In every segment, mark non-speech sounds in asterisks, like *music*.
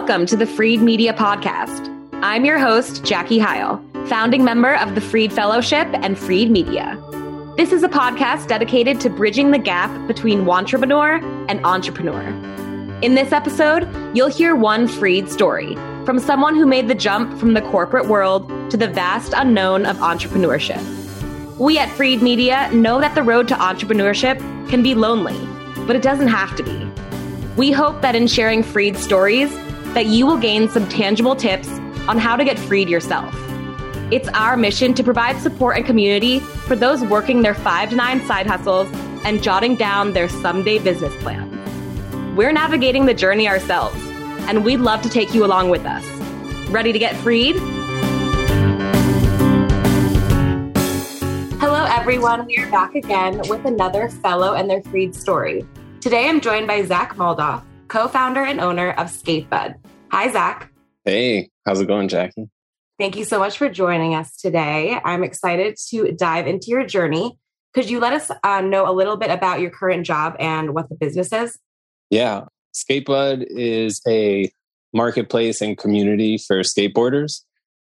Welcome to the Freed Media Podcast. I'm your host, Jackie Heil, founding member of the Freed Fellowship and Freed Media. This is a podcast dedicated to bridging the gap between entrepreneur and entrepreneur. In this episode, you'll hear one Freed story from someone who made the jump from the corporate world to the vast unknown of entrepreneurship. We at Freed Media know that the road to entrepreneurship can be lonely, but it doesn't have to be. We hope that in sharing Freed stories, that you will gain some tangible tips on how to get freed yourself. It's our mission to provide support and community for those working their five to nine side hustles and jotting down their someday business plan. We're navigating the journey ourselves, and we'd love to take you along with us. Ready to get freed? Hello, everyone. We are back again with another fellow and their freed story. Today, I'm joined by Zach Moldoff, co founder and owner of Skatebud. Hi, Zach. Hey, how's it going, Jackie? Thank you so much for joining us today. I'm excited to dive into your journey. Could you let us uh, know a little bit about your current job and what the business is? Yeah, Skatebud is a marketplace and community for skateboarders.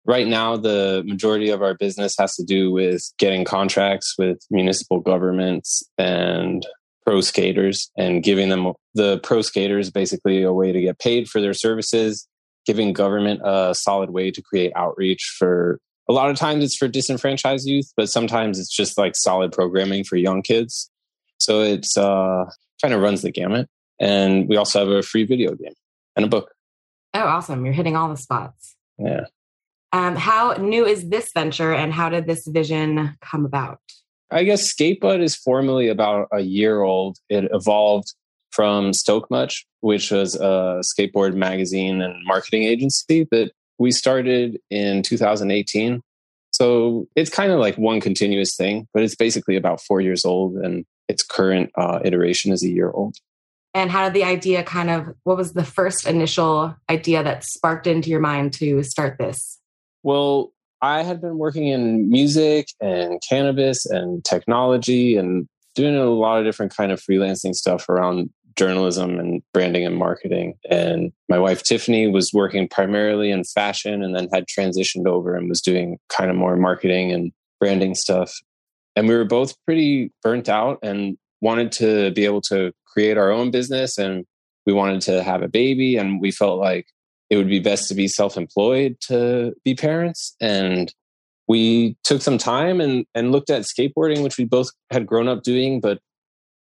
Right now, the majority of our business has to do with getting contracts with municipal governments and pro skaters and giving them the pro skaters basically a way to get paid for their services, giving government a solid way to create outreach for a lot of times it's for disenfranchised youth, but sometimes it's just like solid programming for young kids. So it's uh, kind of runs the gamut. And we also have a free video game and a book. Oh, awesome. You're hitting all the spots. Yeah. Um, how new is this venture and how did this vision come about? I guess Skatebud is formally about a year old. It evolved from Stoke Much, which was a skateboard magazine and marketing agency that we started in 2018. So it's kind of like one continuous thing, but it's basically about four years old and its current uh, iteration is a year old. And how did the idea kind of, what was the first initial idea that sparked into your mind to start this? Well, I had been working in music and cannabis and technology and doing a lot of different kind of freelancing stuff around journalism and branding and marketing. And my wife Tiffany was working primarily in fashion and then had transitioned over and was doing kind of more marketing and branding stuff. And we were both pretty burnt out and wanted to be able to create our own business and we wanted to have a baby and we felt like it would be best to be self-employed to be parents. And we took some time and and looked at skateboarding which we both had grown up doing but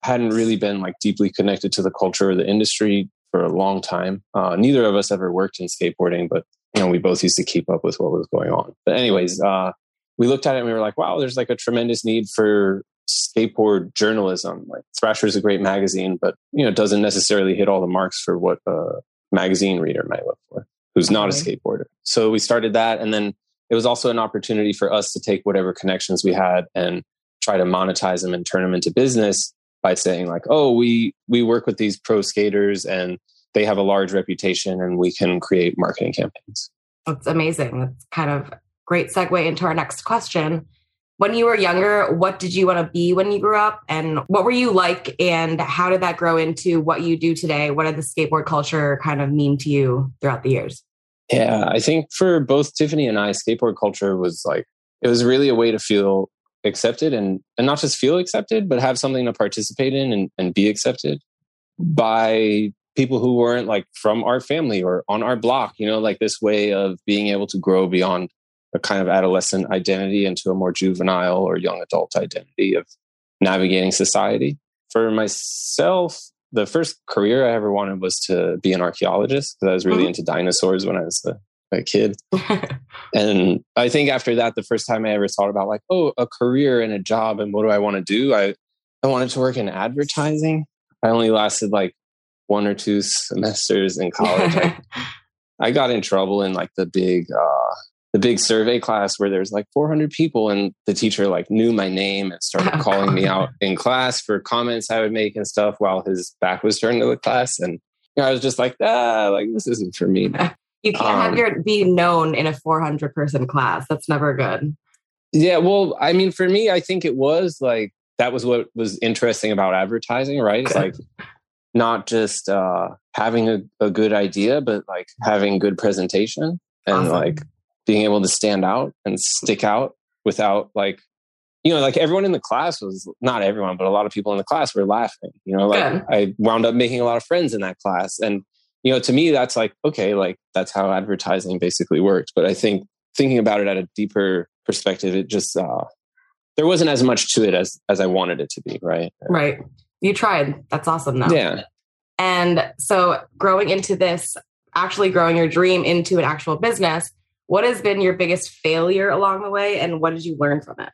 hadn't really been like deeply connected to the culture or the industry for a long time. Uh, neither of us ever worked in skateboarding but you know we both used to keep up with what was going on. But anyways uh, we looked at it and we were like wow there's like a tremendous need for skateboard journalism. Like thrasher is a great magazine but you know it doesn't necessarily hit all the marks for what uh, magazine reader might look for who's not a skateboarder. So we started that. And then it was also an opportunity for us to take whatever connections we had and try to monetize them and turn them into business by saying like, oh, we we work with these pro skaters and they have a large reputation and we can create marketing campaigns. That's amazing. That's kind of great segue into our next question when you were younger, what did you want to be when you grew up? And what were you like? And how did that grow into what you do today? What did the skateboard culture kind of mean to you throughout the years? Yeah, I think for both Tiffany and I, skateboard culture was like, it was really a way to feel accepted and, and not just feel accepted, but have something to participate in and, and be accepted by people who weren't like from our family or on our block, you know, like this way of being able to grow beyond a kind of adolescent identity into a more juvenile or young adult identity of navigating society. For myself, the first career I ever wanted was to be an archaeologist because I was really mm-hmm. into dinosaurs when I was a, a kid. *laughs* and I think after that, the first time I ever thought about like, oh, a career and a job and what do I want to do? I, I wanted to work in advertising. I only lasted like one or two semesters in college. I, *laughs* I got in trouble in like the big uh, the big survey class where there's like 400 people and the teacher like knew my name and started calling me out in class for comments I would make and stuff while his back was turned to the class. And you know, I was just like, ah, like this isn't for me. *laughs* You can't um, have your be known in a 400 person class. That's never good. Yeah. Well, I mean, for me, I think it was like, that was what was interesting about advertising, right? It's like *laughs* not just uh, having a, a good idea, but like having good presentation and awesome. like being able to stand out and stick out without like you know, like everyone in the class was not everyone, but a lot of people in the class were laughing. You know, like Good. I wound up making a lot of friends in that class. And, you know, to me, that's like, okay, like that's how advertising basically worked. But I think thinking about it at a deeper perspective, it just, uh, there wasn't as much to it as, as I wanted it to be. Right. Right. You tried. That's awesome though. Yeah. And so growing into this, actually growing your dream into an actual business, what has been your biggest failure along the way and what did you learn from it?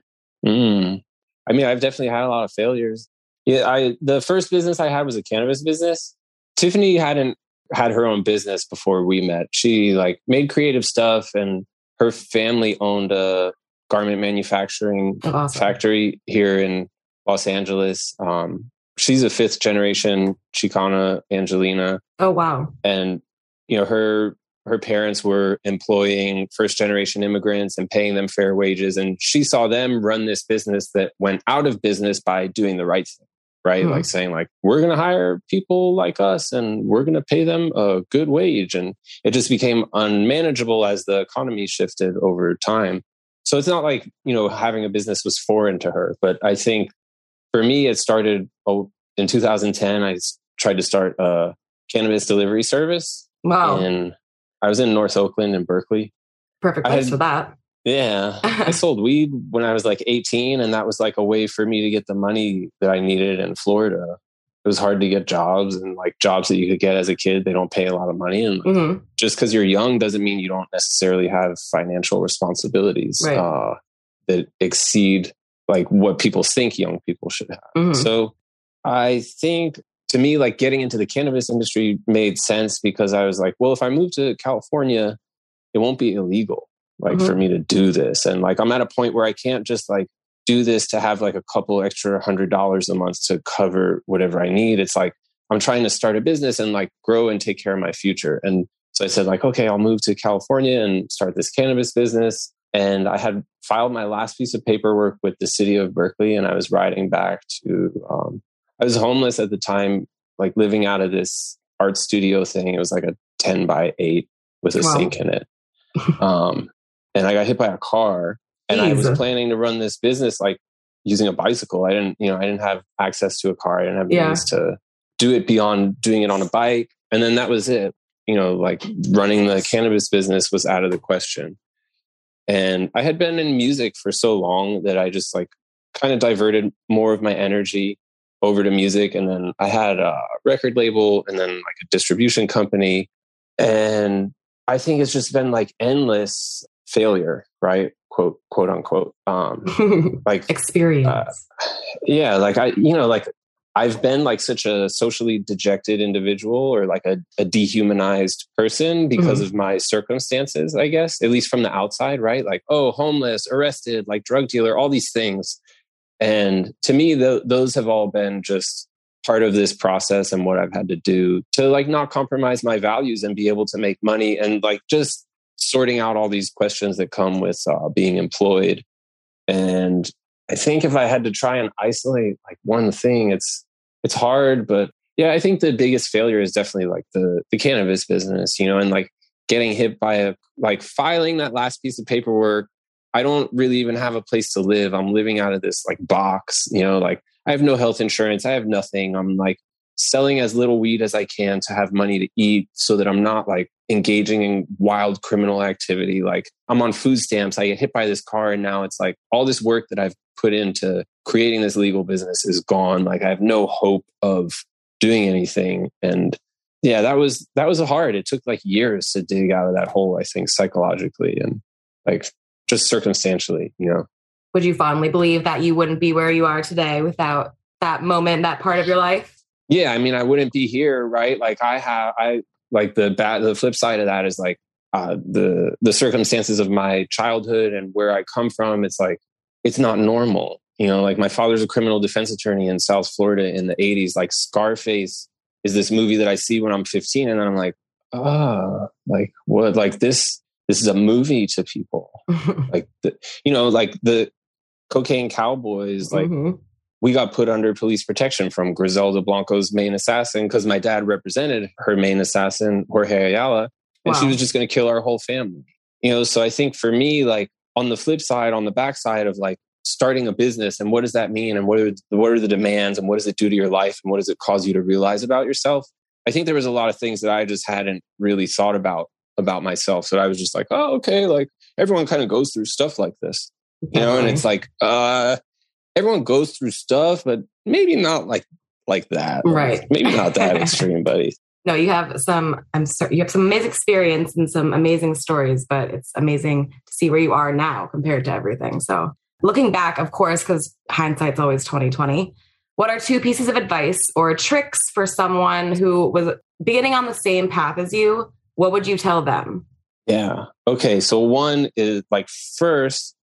Mm. I mean, I've definitely had a lot of failures. Yeah, I the first business I had was a cannabis business. Tiffany hadn't had her own business before we met. She like made creative stuff and her family owned a garment manufacturing oh, awesome. factory here in Los Angeles. Um, she's a fifth generation Chicana Angelena. Oh wow. And you know, her her parents were employing first generation immigrants and paying them fair wages and she saw them run this business that went out of business by doing the right thing right? Mm-hmm. like saying like we're going to hire people like us and we're going to pay them a good wage. And it just became unmanageable as the economy shifted over time. So it's not like you know having a business was foreign to her but i think for me it started oh, in 2010 i tried to start a cannabis delivery service wow. and I was in North Oakland and Berkeley. Perfect place had, for that. Yeah. I *laughs* sold weed when I was like 18, and that was like a way for me to get the money that I needed in Florida. It was hard to get jobs and like jobs that you could get as a kid, they don't pay a lot of money. And mm-hmm. just because you're young doesn't mean you don't necessarily have financial responsibilities right. uh, that exceed like what people think young people should have. Mm-hmm. So I think to me, like getting into the cannabis industry made sense because I was like, well, if I move to California, it won't be illegal, like mm-hmm. for me to do this. And like, I'm at a point where I can't just like do this to have like a couple extra hundred dollars a month to cover whatever I need. It's like, I'm trying to start a business and like grow and take care of my future. And so I said, like, okay, I'll move to California and start this cannabis business. And I had filed my last piece of paperwork with the city of Berkeley, and I was riding back to um, I was homeless at the time, like living out of this art studio thing. It was like a 10 by 8 with a wow. sink in it. Um, and I got hit by a car and Jeez. I was planning to run this business like using a bicycle. I didn't, you know, I didn't have access to a car. I didn't have yeah. means to do it beyond doing it on a bike. And then that was it. You know, like running the cannabis business was out of the question. And I had been in music for so long that I just like kind of diverted more of my energy over to music. And then I had a record label and then like a distribution company. And I think it's just been like endless failure, right? Quote, quote unquote. Um, *laughs* like experience. Uh, yeah. Like I, you know, like I've been like such a socially dejected individual or like a, a dehumanized person because mm-hmm. of my circumstances, I guess, at least from the outside, right? Like, oh, homeless, arrested, like drug dealer, all these things. And to me, th- those have all been just part of this process and what I've had to do to like not compromise my values and be able to make money and like just sorting out all these questions that come with uh, being employed. And I think if I had to try and isolate like one thing, it's it's hard, but yeah, I think the biggest failure is definitely like the the cannabis business, you know, and like getting hit by a like filing that last piece of paperwork I don't really even have a place to live. I'm living out of this like box, you know, like I have no health insurance. I have nothing. I'm like selling as little weed as I can to have money to eat so that I'm not like engaging in wild criminal activity. Like I'm on food stamps. I get hit by this car and now it's like all this work that I've put into creating this legal business is gone. Like I have no hope of doing anything. And yeah, that was that was hard. It took like years to dig out of that hole, I think, psychologically. And like just circumstantially, you know. Would you fondly believe that you wouldn't be where you are today without that moment, that part of your life? Yeah, I mean, I wouldn't be here, right? Like I have, I like the bad. The flip side of that is like uh, the the circumstances of my childhood and where I come from. It's like it's not normal, you know. Like my father's a criminal defense attorney in South Florida in the '80s. Like Scarface is this movie that I see when I'm 15, and then I'm like, ah, oh, like what? Like this this is a movie to people *laughs* like the, you know like the cocaine cowboys like mm-hmm. we got put under police protection from Griselda Blanco's main assassin because my dad represented her main assassin, Jorge Ayala, and wow. she was just going to kill our whole family. You know, so I think for me, like on the flip side, on the backside of like starting a business and what does that mean and what are the, what are the demands and what does it do to your life and what does it cause you to realize about yourself? I think there was a lot of things that I just hadn't really thought about about myself. So I was just like, oh, okay, like everyone kind of goes through stuff like this, you know, and it's *laughs* like, uh, everyone goes through stuff, but maybe not like like that. Right. maybe not that *laughs* extreme, buddy. No, you have some. I'm sorry. You have some amazing experience and some amazing stories, but it's amazing to see where you are now compared to everything. So, looking back, of course, because hindsight's always 2020. What are two pieces of advice or tricks for someone who was beginning on the same path as you? What would you tell them? Yeah. Okay. So one is like first,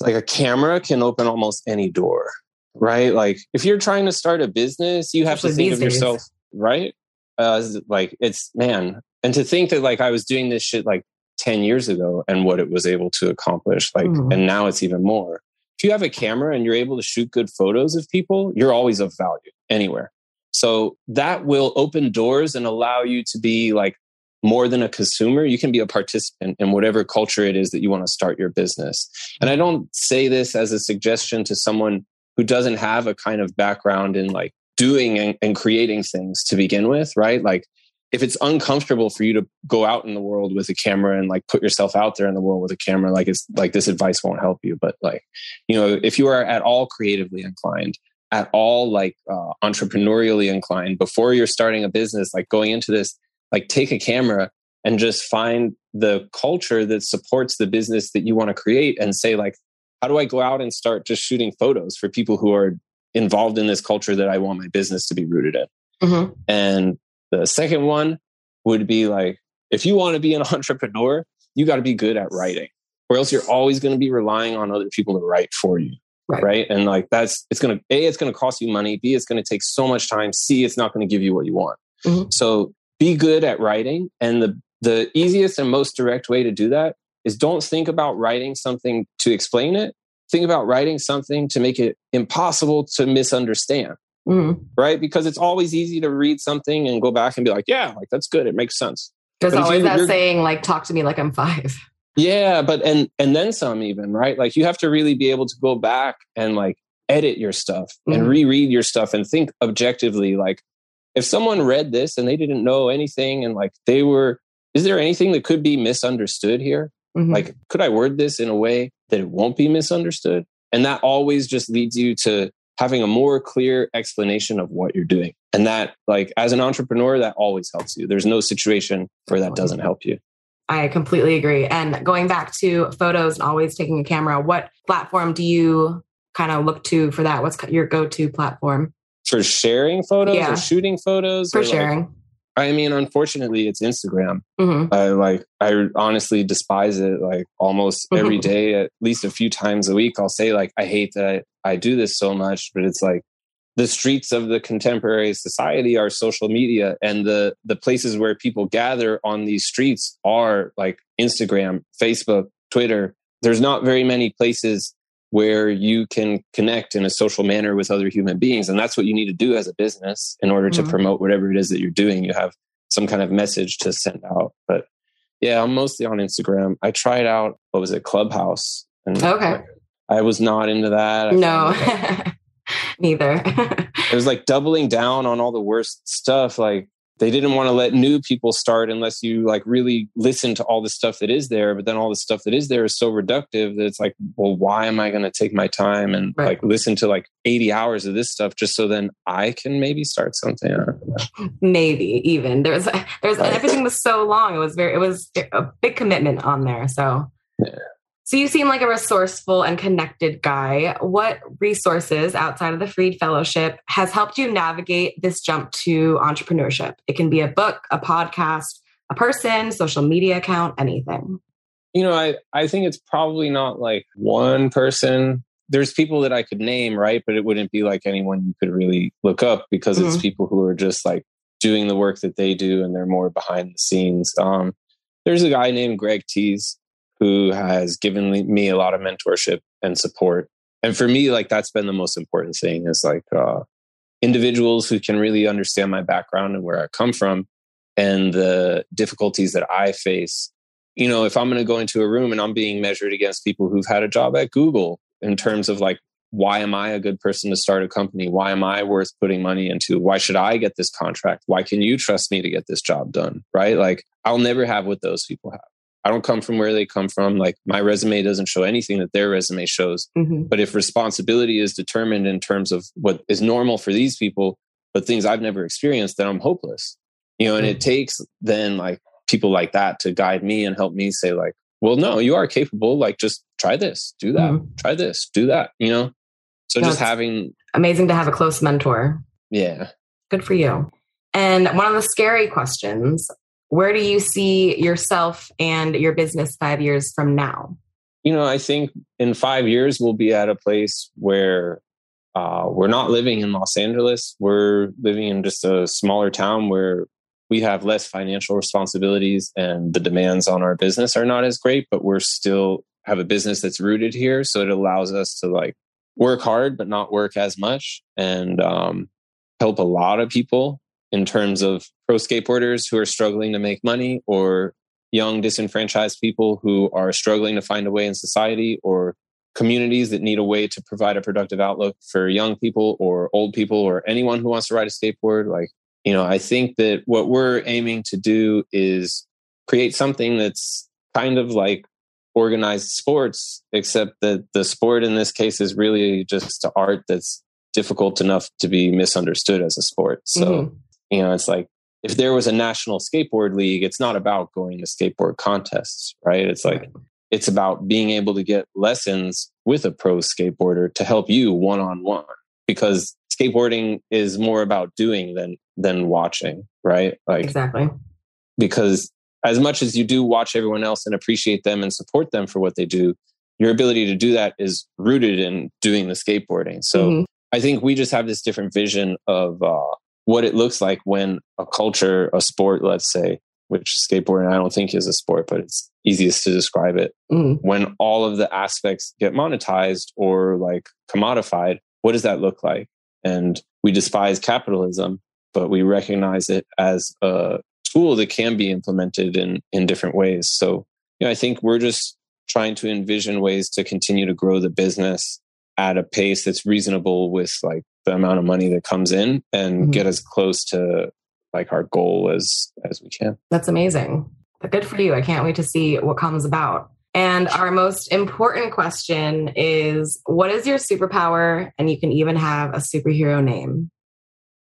like a camera can open almost any door, right? Like if you're trying to start a business, you have Especially to think of days. yourself, right? Uh, like it's man, and to think that like I was doing this shit like 10 years ago and what it was able to accomplish, like, mm. and now it's even more. If you have a camera and you're able to shoot good photos of people, you're always of value anywhere. So that will open doors and allow you to be like more than a consumer. You can be a participant in whatever culture it is that you want to start your business. And I don't say this as a suggestion to someone who doesn't have a kind of background in like doing and, and creating things to begin with, right? Like if it's uncomfortable for you to go out in the world with a camera and like put yourself out there in the world with a camera, like it's like this advice won't help you. But like, you know, if you are at all creatively inclined, at all like uh, entrepreneurially inclined, before you're starting a business, like going into this, like take a camera and just find the culture that supports the business that you want to create and say like how do i go out and start just shooting photos for people who are involved in this culture that i want my business to be rooted in mm-hmm. and the second one would be like if you want to be an *laughs* entrepreneur you got to be good at writing or else you're always going to be relying on other people to write for you right. right and like that's it's going to a it's going to cost you money b it's going to take so much time c it's not going to give you what you want mm-hmm. so be good at writing. And the, the easiest and most direct way to do that is don't think about writing something to explain it. Think about writing something to make it impossible to misunderstand. Mm-hmm. Right? Because it's always easy to read something and go back and be like, yeah, like that's good. It makes sense. There's but always that saying, like, talk to me like I'm five. Yeah, but and and then some even, right? Like you have to really be able to go back and like edit your stuff mm-hmm. and reread your stuff and think objectively like if someone read this and they didn't know anything and like they were is there anything that could be misunderstood here mm-hmm. like could i word this in a way that it won't be misunderstood and that always just leads you to having a more clear explanation of what you're doing and that like as an entrepreneur that always helps you there's no situation where that doesn't help you I completely agree. And going back to photos and always taking a camera, what platform do you kind of look to for that? What's your go to platform? For sharing photos yeah. or shooting photos for sharing like, i mean unfortunately it's instagram mm-hmm. i like i honestly despise it like almost mm-hmm. every day at least a few times a week i'll say like i hate that I do this so much but it's like the streets of the contemporary society are social media and the the places where people gather on these streets are like instagram facebook twitter there's not very many places where you can connect in a social manner with other human beings. And that's what you need to do as a business in order to mm-hmm. promote whatever it is that you're doing. You have some kind of message to send out. But yeah, I'm mostly on Instagram. I tried out, what was it, Clubhouse. And okay. I, I was not into that. I no, *laughs* neither. *laughs* it was like doubling down on all the worst stuff. Like they didn't want to let new people start unless you like really listen to all the stuff that is there but then all the stuff that is there is so reductive that it's like well why am i going to take my time and right. like listen to like 80 hours of this stuff just so then i can maybe start something maybe even there's there's right. everything was so long it was very it was a big commitment on there so yeah. So you seem like a resourceful and connected guy. What resources outside of the Freed Fellowship has helped you navigate this jump to entrepreneurship? It can be a book, a podcast, a person, social media account, anything. You know, I, I think it's probably not like one person. There's people that I could name, right? But it wouldn't be like anyone you could really look up because mm-hmm. it's people who are just like doing the work that they do and they're more behind the scenes. Um, there's a guy named Greg Tees who has given me a lot of mentorship and support. and for me, like that's been the most important thing is like uh, individuals who can really understand my background and where I come from and the difficulties that I face. You know, if I'm going to go into a room and I'm being measured against people who've had a job at Google in terms of like, why am I a good person to start a company? Why am I worth putting money into? Why should I get this contract? Why can you trust me to get this job done? Right? Like, I'll never have what those people have. I don't come from where they come from. Like my resume doesn't show anything that their resume shows. Mm-hmm. But if responsibility is determined in terms of what is normal for these people, but things I've never experienced, then I'm hopeless. You know, and mm-hmm. it takes then like people like that to guide me and help me say, like, well, no, you are capable. Like, just try this, do that, mm-hmm. try this, do that, you know? So That's just having amazing to have a close mentor. Yeah. Good for you. And one of the scary questions where do you see yourself and your business five years from now? You know, I think in five years, we'll be at a place where uh, we're not living in Los Angeles. We're living in just a smaller town where we have less financial responsibilities and the demands on our business are not as great, but we're still have a business that's rooted here. So it allows us to like work hard, but not work as much and um, help a lot of people in terms of pro skateboarders who are struggling to make money or young disenfranchised people who are struggling to find a way in society or communities that need a way to provide a productive outlook for young people or old people or anyone who wants to ride a skateboard. Like you know i think that what we're aiming to do is create something that's kind of like organized sports except that the sport in this case is really just art that's difficult enough to be misunderstood as a sport. So mm-hmm you know it's like if there was a national skateboard league it's not about going to skateboard contests right? It's like it's about being able to get lessons with a pro skateboarder to help you one on one because skateboarding is more about doing than than watching right? Like exactly. because as much as you do watch everyone else and appreciate them and support them for what they do your ability to do that is rooted in doing the skateboarding. So mm-hmm. i think we just have this different vision of uh, what it looks like when a culture, a sport, let's say, which skateboarding I don't think is a sport, but it's easiest to describe it. Mm. When all of the aspects get monetized or like commodified, what does that look like? And we despise capitalism, but we recognize it as a tool that can be implemented in in different ways. So, you know, I think we're just trying to envision ways to continue to grow the business at a pace that's reasonable with like the amount of money that comes in and mm-hmm. get as close to like our goal as as we can. That's amazing. But good for you. I can't wait to see what comes about. And our most important question is what is your superpower? And you can even have a superhero name.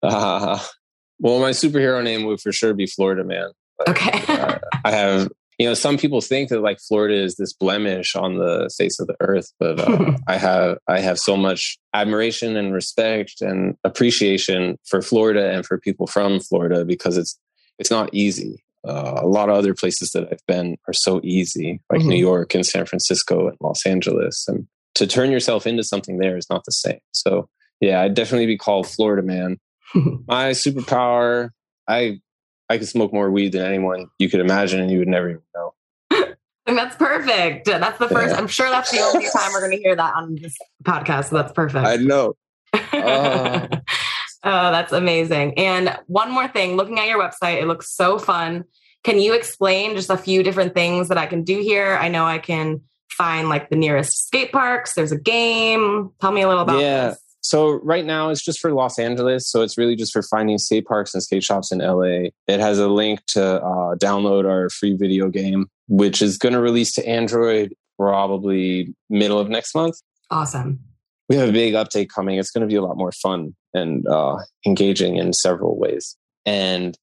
Uh, *laughs* well, my superhero name would for sure be Florida Man. okay. uh, I have you know some people think that like florida is this blemish on the face of the earth but uh, *laughs* i have i have so much admiration and respect and appreciation for florida and for people from florida because it's it's not easy. Uh, a lot of other places that i've been are so easy like mm-hmm. new york and san francisco and los angeles and to turn yourself into something there is not the same. So yeah i'd definitely be called florida man. *laughs* My superpower i I could smoke more weed than anyone you could imagine, and you would never even know. *laughs* And that's perfect. That's the first. Yeah. I'm sure that's the only *laughs* time we're going to hear that on this podcast. So that's perfect. I know. Uh. *laughs* oh, that's amazing. And one more thing, looking at your website, it looks so fun. Can you explain just a few different things that I can do here? I know I can find like the nearest skate parks. There's a game. Tell me a little about yeah. This. So right now it's just for Los Angeles. So it's really just for finding skate parks and skate shops in LA. It has a link to uh, download our free video game, which is going to release to Android probably middle of next month. Awesome. We have a big update coming. It's going to be a lot more fun and uh, engaging in several ways. And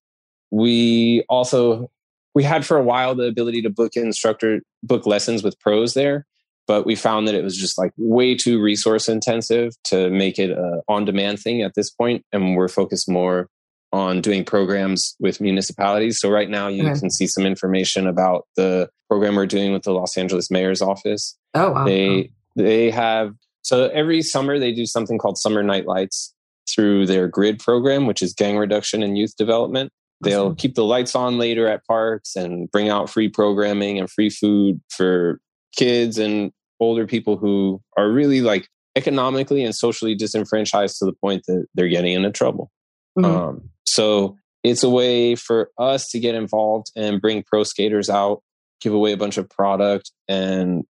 we also we had for a while the ability to book instructor book lessons with pros there but we found that it was just like way too resource intensive to make it a on demand thing at this point and we're focused more on doing programs with municipalities. So right now you okay. can see some information about the program we're doing with the los angeles mayor's office. Oh wow. they oh. they have so every summer they do something called summer night lights through their GRYD program which is gang reduction and youth development. They'll keep the lights on later at parks and bring out free programming and free food for kids and older people who are really like economically and socially disenfranchised to the point that they're getting into trouble. Mm-hmm. Um, so it's a way for us to get involved and bring pro skaters out, give away a bunch of product. And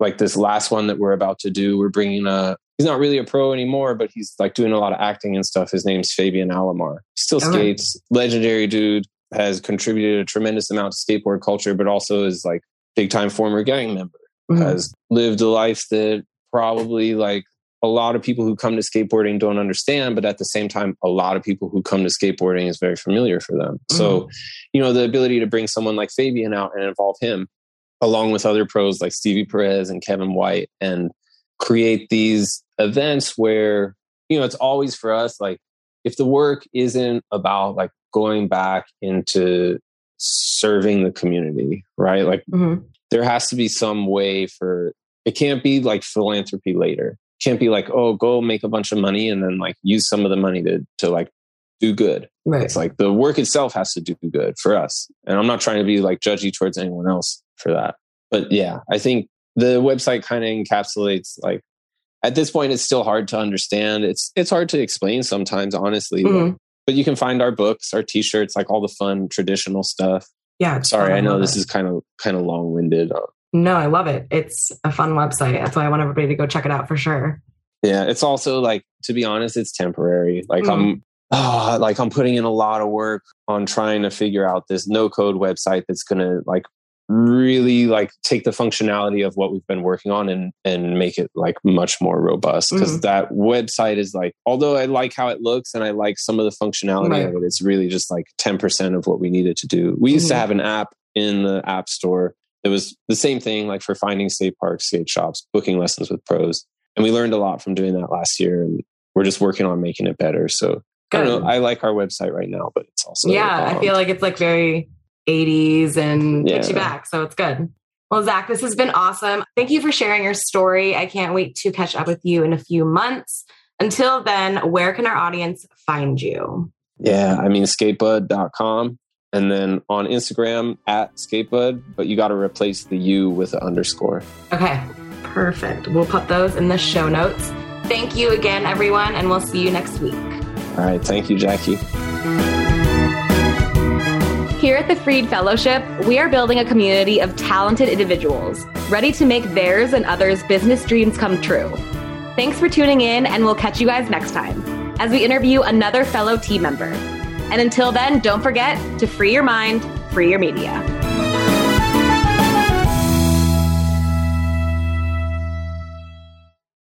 like this last one that we're about to do, we're bringing a, he's not really a pro anymore, but he's like doing a lot of acting and stuff. His name's Fabian Alomar. He still skates, legendary dude, has contributed a tremendous amount to skateboard culture, but also is like big time former gang member, mm-hmm. has lived a life that probably like a lot of people who come to skateboarding don't understand, but at the same time, a lot of people who come to skateboarding is very familiar for them. Mm-hmm. So, you know, the ability to bring someone like Fabian out and involve him along with other pros like Stevie Perez and Kevin White and create these events where, you know, it's always for us like if the work isn't about like going back into serving the community, right? Like mm-hmm. There has to be some way for it can't be like philanthropy later. It can't be like, oh, go make a bunch of money and then like use some of the money to to like do good. Right. It's like the work itself has to do good for us. And I'm not trying to be like judgy towards anyone else for that. But yeah, I think the website kind of encapsulates like at this point it's still hard to understand. It's it's hard to explain sometimes, honestly. Mm-hmm. But, but you can find our books, our t-shirts, like all the fun traditional stuff. Yeah. Sorry, I know this it. is kind of kind of long-winded. No, I love it. It's a fun website. That's why I want everybody to go check it out for sure. Yeah, it's also like to be honest, it's temporary. Like mm. I'm oh, like I'm putting in a lot of work on trying to figure out this no code website that's going to like really like take the functionality of what we've been working on and and make it like much more robust because mm. that website is like although I like how it looks and I like some of the functionality right. of it it's really just like 10% of what we needed to do. We used mm. to mm-hmm. have an app in the app store that was the same thing like for finding skate parks skate shops booking lessons with pros and we learned a lot from doing that last year and we're just working on making it better so Good. i don't know i like our website right now but it's also yeah i feel like it's like very 80s and yeah. takes you back so it's good well zach this has been awesome thank you for sharing your story i can't wait to catch up with you in a few months until then where can our audience find you yeah i mean skatebud.com and then on Instagram at skatebud, but you got to replace the U with an underscore. Okay, perfect. We'll put those in the show notes. Thank you again, everyone, and we'll see you next week. All right. Thank you, Jackie. Here at the Freed Fellowship, we are building a community of talented individuals ready to make theirs and others' business dreams come true. Thanks for tuning in, and we'll catch you guys next time as we interview another fellow team member. And until then, don't forget to free your mind, free your media.